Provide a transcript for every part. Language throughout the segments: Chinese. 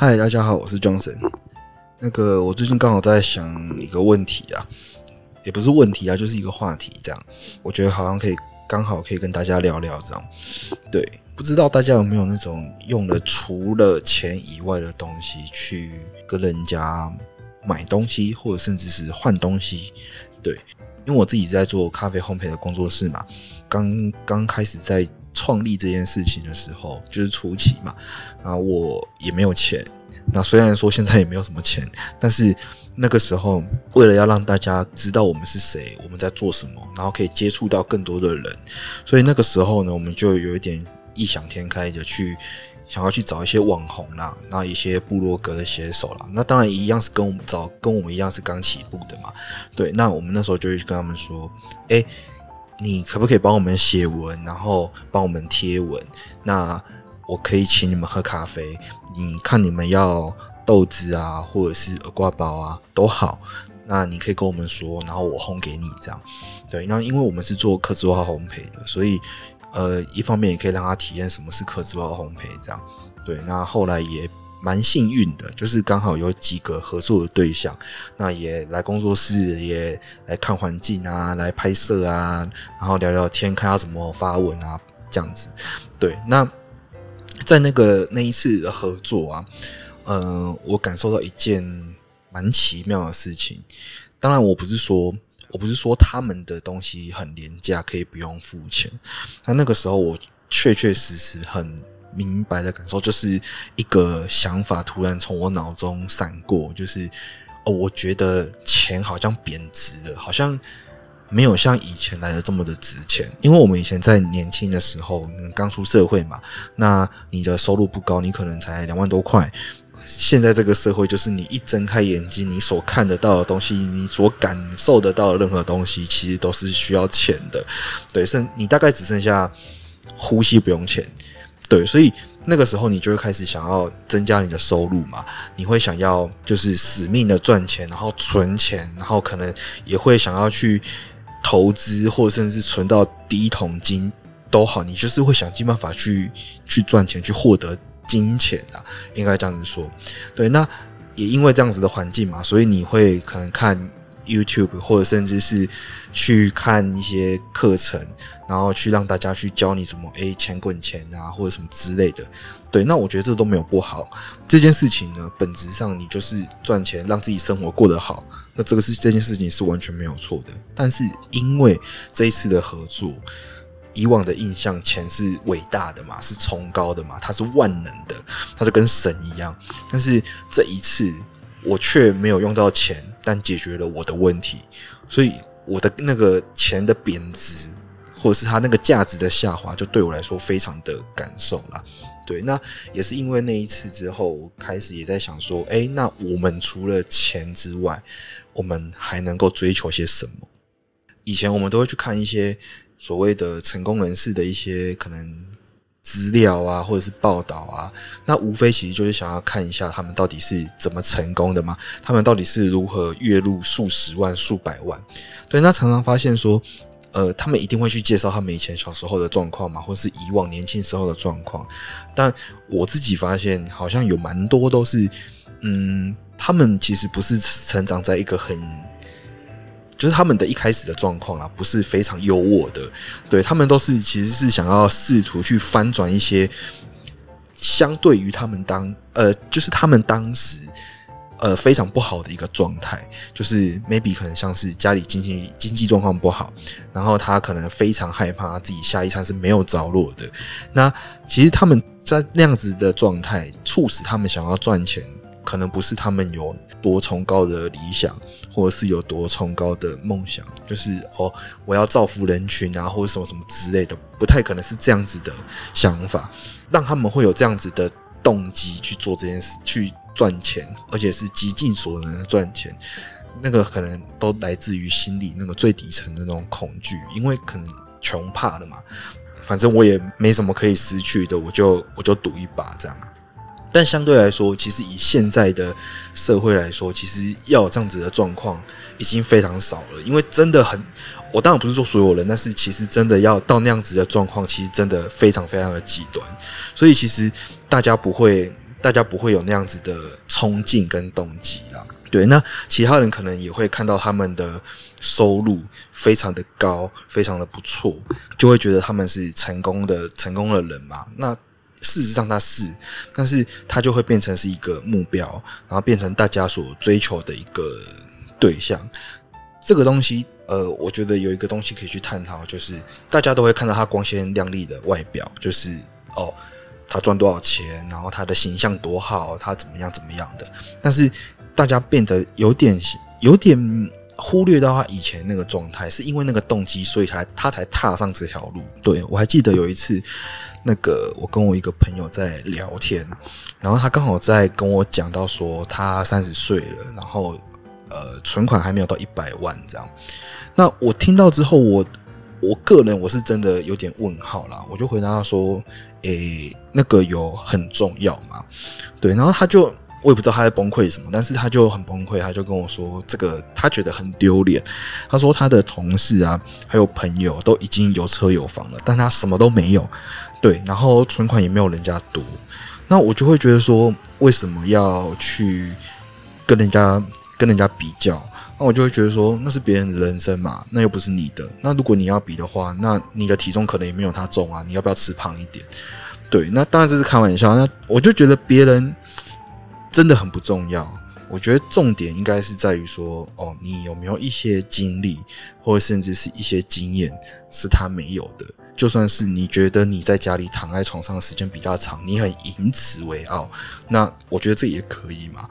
嗨，大家好，我是 Johnson。那个，我最近刚好在想一个问题啊，也不是问题啊，就是一个话题，这样，我觉得好像可以刚好可以跟大家聊聊这样。对，不知道大家有没有那种用了除了钱以外的东西去跟人家买东西，或者甚至是换东西？对，因为我自己在做咖啡烘焙的工作室嘛，刚刚开始在。创立这件事情的时候，就是初期嘛，啊，我也没有钱。那虽然说现在也没有什么钱，但是那个时候为了要让大家知道我们是谁，我们在做什么，然后可以接触到更多的人，所以那个时候呢，我们就有一点异想天开的去想要去找一些网红啦，那一些部落格的写手啦，那当然一样是跟我们找跟我们一样是刚起步的嘛。对，那我们那时候就会跟他们说，诶。你可不可以帮我们写文，然后帮我们贴文？那我可以请你们喝咖啡。你看你们要豆子啊，或者是耳挂包啊，都好。那你可以跟我们说，然后我烘给你这样。对，那因为我们是做客制化烘焙的，所以呃，一方面也可以让他体验什么是客制化烘焙这样。对，那后来也。蛮幸运的，就是刚好有几个合作的对象，那也来工作室，也来看环境啊，来拍摄啊，然后聊聊天，看他怎么发文啊，这样子。对，那在那个那一次的合作啊，呃，我感受到一件蛮奇妙的事情。当然，我不是说我不是说他们的东西很廉价，可以不用付钱。但那个时候，我确确实实很。明白的感受就是一个想法突然从我脑中闪过，就是哦，我觉得钱好像贬值了，好像没有像以前来的这么的值钱。因为我们以前在年轻的时候，刚出社会嘛，那你的收入不高，你可能才两万多块。现在这个社会，就是你一睁开眼睛，你所看得到的东西，你所感受得到的任何东西，其实都是需要钱的。对，剩你大概只剩下呼吸不用钱。对，所以那个时候你就会开始想要增加你的收入嘛，你会想要就是死命的赚钱，然后存钱，然后可能也会想要去投资，或者甚至存到第一桶金都好，你就是会想尽办法去去赚钱，去获得金钱啊，应该这样子说。对，那也因为这样子的环境嘛，所以你会可能看。YouTube 或者甚至是去看一些课程，然后去让大家去教你怎么诶钱滚钱啊，或者什么之类的。对，那我觉得这都没有不好。这件事情呢，本质上你就是赚钱，让自己生活过得好。那这个是这件事情是完全没有错的。但是因为这一次的合作，以往的印象，钱是伟大的嘛，是崇高的嘛，它是万能的，它就跟神一样。但是这一次，我却没有用到钱。但解决了我的问题，所以我的那个钱的贬值，或者是它那个价值的下滑，就对我来说非常的感受啦。对，那也是因为那一次之后，开始也在想说，诶，那我们除了钱之外，我们还能够追求些什么？以前我们都会去看一些所谓的成功人士的一些可能。资料啊，或者是报道啊，那无非其实就是想要看一下他们到底是怎么成功的嘛，他们到底是如何月入数十万、数百万。对，那常常发现说，呃，他们一定会去介绍他们以前小时候的状况嘛，或是以往年轻时候的状况。但我自己发现，好像有蛮多都是，嗯，他们其实不是成长在一个很。就是他们的一开始的状况啊，不是非常优渥的，对，他们都是其实是想要试图去翻转一些相对于他们当呃，就是他们当时呃非常不好的一个状态，就是 maybe 可能像是家里经济经济状况不好，然后他可能非常害怕自己下一餐是没有着落的。那其实他们在那样子的状态，促使他们想要赚钱。可能不是他们有多崇高的理想，或者是有多崇高的梦想，就是哦，我要造福人群啊，或者什么什么之类的，不太可能是这样子的想法，让他们会有这样子的动机去做这件事，去赚钱，而且是极尽所能的赚钱。那个可能都来自于心里那个最底层的那种恐惧，因为可能穷怕了嘛，反正我也没什么可以失去的，我就我就赌一把这样。但相对来说，其实以现在的社会来说，其实要有这样子的状况已经非常少了。因为真的很，我当然不是说所有人，但是其实真的要到那样子的状况，其实真的非常非常的极端。所以其实大家不会大家不会有那样子的冲劲跟动机啦。对，那其他人可能也会看到他们的收入非常的高，非常的不错，就会觉得他们是成功的成功的人嘛。那事实上他是，但是他就会变成是一个目标，然后变成大家所追求的一个对象。这个东西，呃，我觉得有一个东西可以去探讨，就是大家都会看到他光鲜亮丽的外表，就是哦，他赚多少钱，然后他的形象多好，他怎么样怎么样的，但是。大家变得有点有点忽略到他以前那个状态，是因为那个动机，所以才他才踏上这条路。对，我还记得有一次，那个我跟我一个朋友在聊天，然后他刚好在跟我讲到说他三十岁了，然后呃存款还没有到一百万这样。那我听到之后，我我个人我是真的有点问号啦，我就回答他说：“诶、那个有很重要吗？”对，然后他就。我也不知道他在崩溃什么，但是他就很崩溃，他就跟我说：“这个他觉得很丢脸。”他说他的同事啊，还有朋友都已经有车有房了，但他什么都没有，对，然后存款也没有人家多。那我就会觉得说，为什么要去跟人家跟人家比较？那我就会觉得说，那是别人的人生嘛，那又不是你的。那如果你要比的话，那你的体重可能也没有他重啊，你要不要吃胖一点？对，那当然这是开玩笑。那我就觉得别人。真的很不重要，我觉得重点应该是在于说，哦，你有没有一些经历，或者甚至是一些经验是他没有的。就算是你觉得你在家里躺在床上的时间比较长，你很以此为傲，那我觉得这也可以嘛。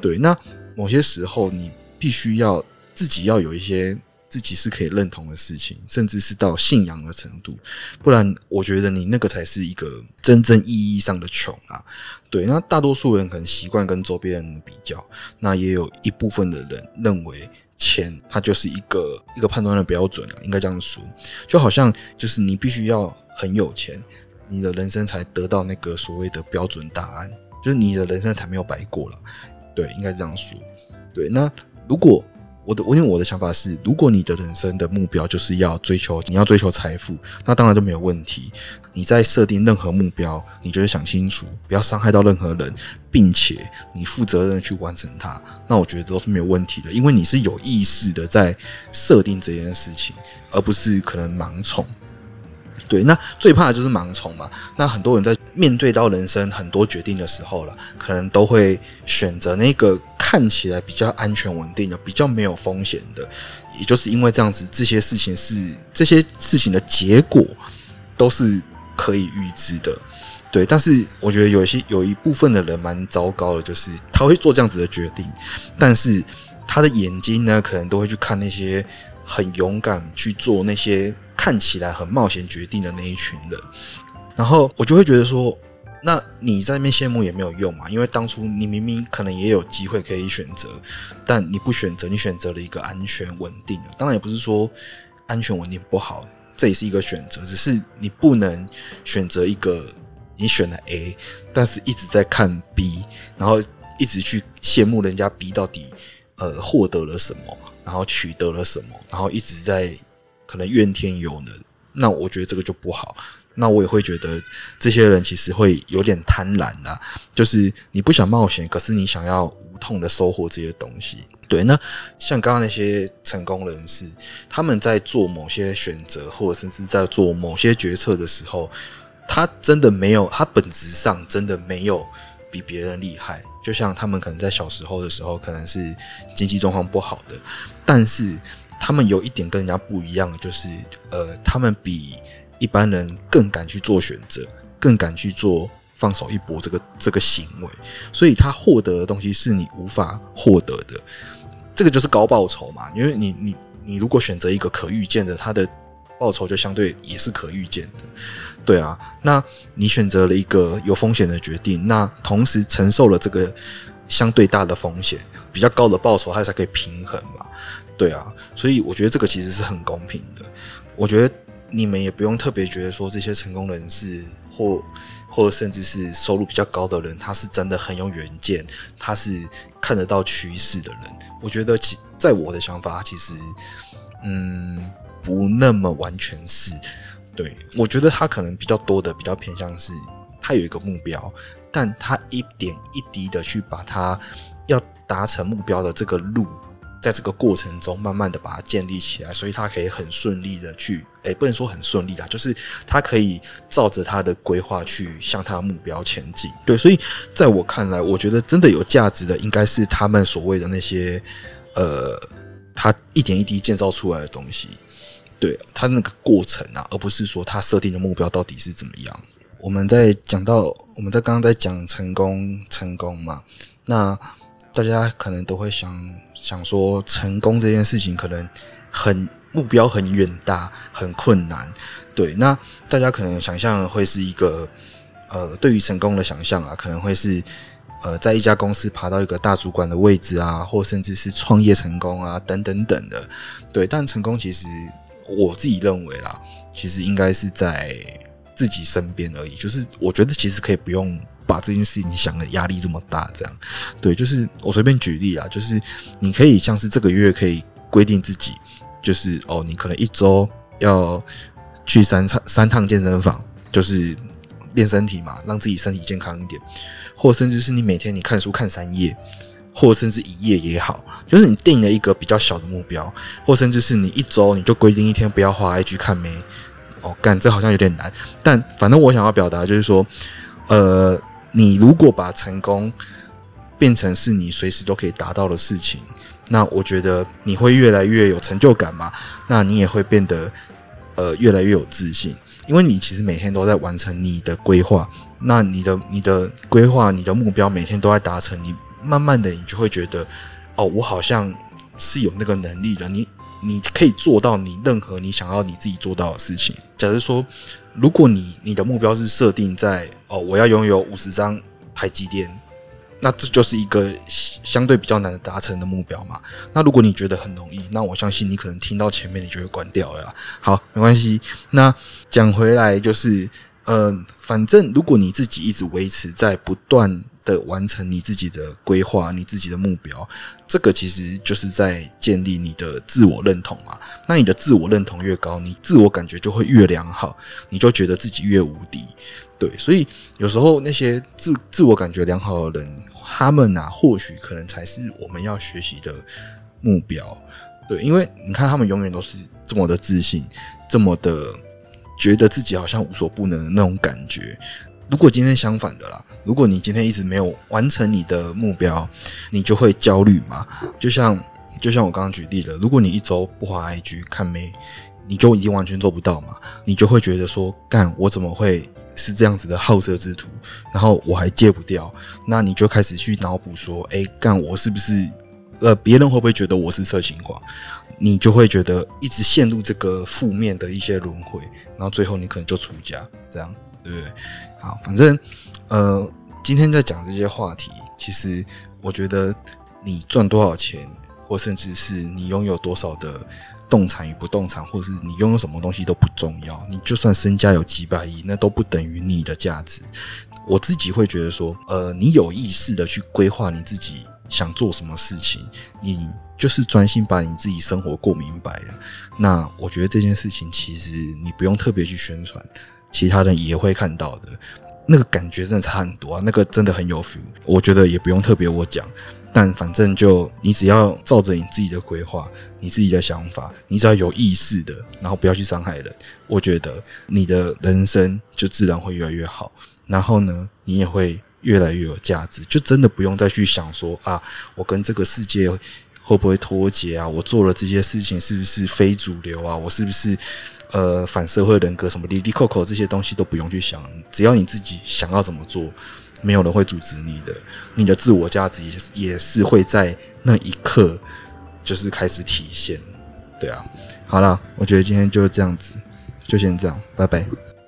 对，那某些时候你必须要自己要有一些。自己是可以认同的事情，甚至是到信仰的程度，不然我觉得你那个才是一个真正意义上的穷啊。对，那大多数人可能习惯跟周边人比较，那也有一部分的人认为钱它就是一个一个判断的标准啊，应该这样说，就好像就是你必须要很有钱，你的人生才得到那个所谓的标准答案，就是你的人生才没有白过了。对，应该这样说。对，那如果。我的我，因为我的想法是，如果你的人生的目标就是要追求，你要追求财富，那当然就没有问题。你在设定任何目标，你就是想清楚，不要伤害到任何人，并且你负责任的去完成它，那我觉得都是没有问题的，因为你是有意识的在设定这件事情，而不是可能盲从。对，那最怕的就是盲从嘛。那很多人在面对到人生很多决定的时候了，可能都会选择那个看起来比较安全稳定的、比较没有风险的。也就是因为这样子，这些事情是这些事情的结果都是可以预知的。对，但是我觉得有一些有一部分的人蛮糟糕的，就是他会做这样子的决定，但是他的眼睛呢，可能都会去看那些很勇敢去做那些。看起来很冒险决定的那一群人，然后我就会觉得说，那你在那边羡慕也没有用嘛，因为当初你明明可能也有机会可以选择，但你不选择，你选择了一个安全稳定的。当然也不是说安全稳定不好，这也是一个选择，只是你不能选择一个你选了 A，但是一直在看 B，然后一直去羡慕人家 B 到底呃获得了什么，然后取得了什么，然后一直在。可能怨天尤人，那我觉得这个就不好。那我也会觉得这些人其实会有点贪婪呐，就是你不想冒险，可是你想要无痛的收获这些东西。对，那像刚刚那些成功人士，他们在做某些选择，或者甚至在做某些决策的时候，他真的没有，他本质上真的没有比别人厉害。就像他们可能在小时候的时候，可能是经济状况不好的，但是。他们有一点跟人家不一样，就是呃，他们比一般人更敢去做选择，更敢去做放手一搏这个这个行为，所以他获得的东西是你无法获得的，这个就是高报酬嘛。因为你你你如果选择一个可预见的，他的报酬就相对也是可预见的，对啊。那你选择了一个有风险的决定，那同时承受了这个相对大的风险，比较高的报酬，它才可以平衡嘛。对啊，所以我觉得这个其实是很公平的。我觉得你们也不用特别觉得说这些成功人士或或甚至是收入比较高的人，他是真的很有远见，他是看得到趋势的人。我觉得其在我的想法，其实嗯不那么完全是。对，我觉得他可能比较多的比较偏向是，他有一个目标，但他一点一滴的去把他要达成目标的这个路。在这个过程中，慢慢的把它建立起来，所以他可以很顺利的去，诶，不能说很顺利啊，就是他可以照着他的规划去向他的目标前进。对，所以在我看来，我觉得真的有价值的，应该是他们所谓的那些，呃，他一点一滴建造出来的东西，对，他那个过程啊，而不是说他设定的目标到底是怎么样。我们在讲到，我们在刚刚在讲成功，成功嘛，那。大家可能都会想想说，成功这件事情可能很目标很远大，很困难。对，那大家可能想象会是一个呃，对于成功的想象啊，可能会是呃，在一家公司爬到一个大主管的位置啊，或甚至是创业成功啊，等等等的。对，但成功其实我自己认为啦，其实应该是在自己身边而已。就是我觉得其实可以不用。把这件事情想的压力这么大，这样，对，就是我随便举例啊，就是你可以像是这个月可以规定自己，就是哦，你可能一周要去三趟三趟健身房，就是练身体嘛，让自己身体健康一点，或甚至是你每天你看书看三页，或甚至一页也好，就是你定了一个比较小的目标，或甚至是你一周你就规定一天不要滑 IG 看没，哦，干这好像有点难，但反正我想要表达就是说，呃。你如果把成功变成是你随时都可以达到的事情，那我觉得你会越来越有成就感嘛。那你也会变得呃越来越有自信，因为你其实每天都在完成你的规划。那你的你的规划、你的目标每天都在达成，你慢慢的你就会觉得哦，我好像是有那个能力的。你你可以做到你任何你想要你自己做到的事情。假如说，如果你你的目标是设定在哦，我要拥有五十张台积电，那这就是一个相对比较难达成的目标嘛。那如果你觉得很容易，那我相信你可能听到前面你就会关掉了。好，没关系。那讲回来就是，呃，反正如果你自己一直维持在不断。完成你自己的规划，你自己的目标，这个其实就是在建立你的自我认同嘛。那你的自我认同越高，你自我感觉就会越良好，你就觉得自己越无敌。对，所以有时候那些自自我感觉良好的人，他们啊，或许可能才是我们要学习的目标。对，因为你看他们永远都是这么的自信，这么的觉得自己好像无所不能的那种感觉。如果今天相反的啦，如果你今天一直没有完成你的目标，你就会焦虑嘛。就像就像我刚刚举例的，如果你一周不滑 IG 看妹，你就已经完全做不到嘛。你就会觉得说，干我怎么会是这样子的好色之徒？然后我还戒不掉，那你就开始去脑补说，哎，干我是不是呃别人会不会觉得我是色情狂？你就会觉得一直陷入这个负面的一些轮回，然后最后你可能就出家，这样。对不对？好，反正呃，今天在讲这些话题，其实我觉得你赚多少钱，或甚至是你拥有多少的动产与不动产，或是你拥有什么东西都不重要。你就算身家有几百亿，那都不等于你的价值。我自己会觉得说，呃，你有意识的去规划你自己想做什么事情，你就是专心把你自己生活过明白了。那我觉得这件事情其实你不用特别去宣传。其他人也会看到的，那个感觉真的差很多啊！那个真的很有 feel，我觉得也不用特别我讲，但反正就你只要照着你自己的规划，你自己的想法，你只要有意识的，然后不要去伤害人，我觉得你的人生就自然会越来越好。然后呢，你也会越来越有价值，就真的不用再去想说啊，我跟这个世界会不会脱节啊？我做了这些事情是不是非主流啊？我是不是？呃，反社会人格什么哩哩扣扣这些东西都不用去想，只要你自己想要怎么做，没有人会阻止你的。你的自我价值也也是会在那一刻就是开始体现。对啊，好了，我觉得今天就这样子，就先这样，拜拜。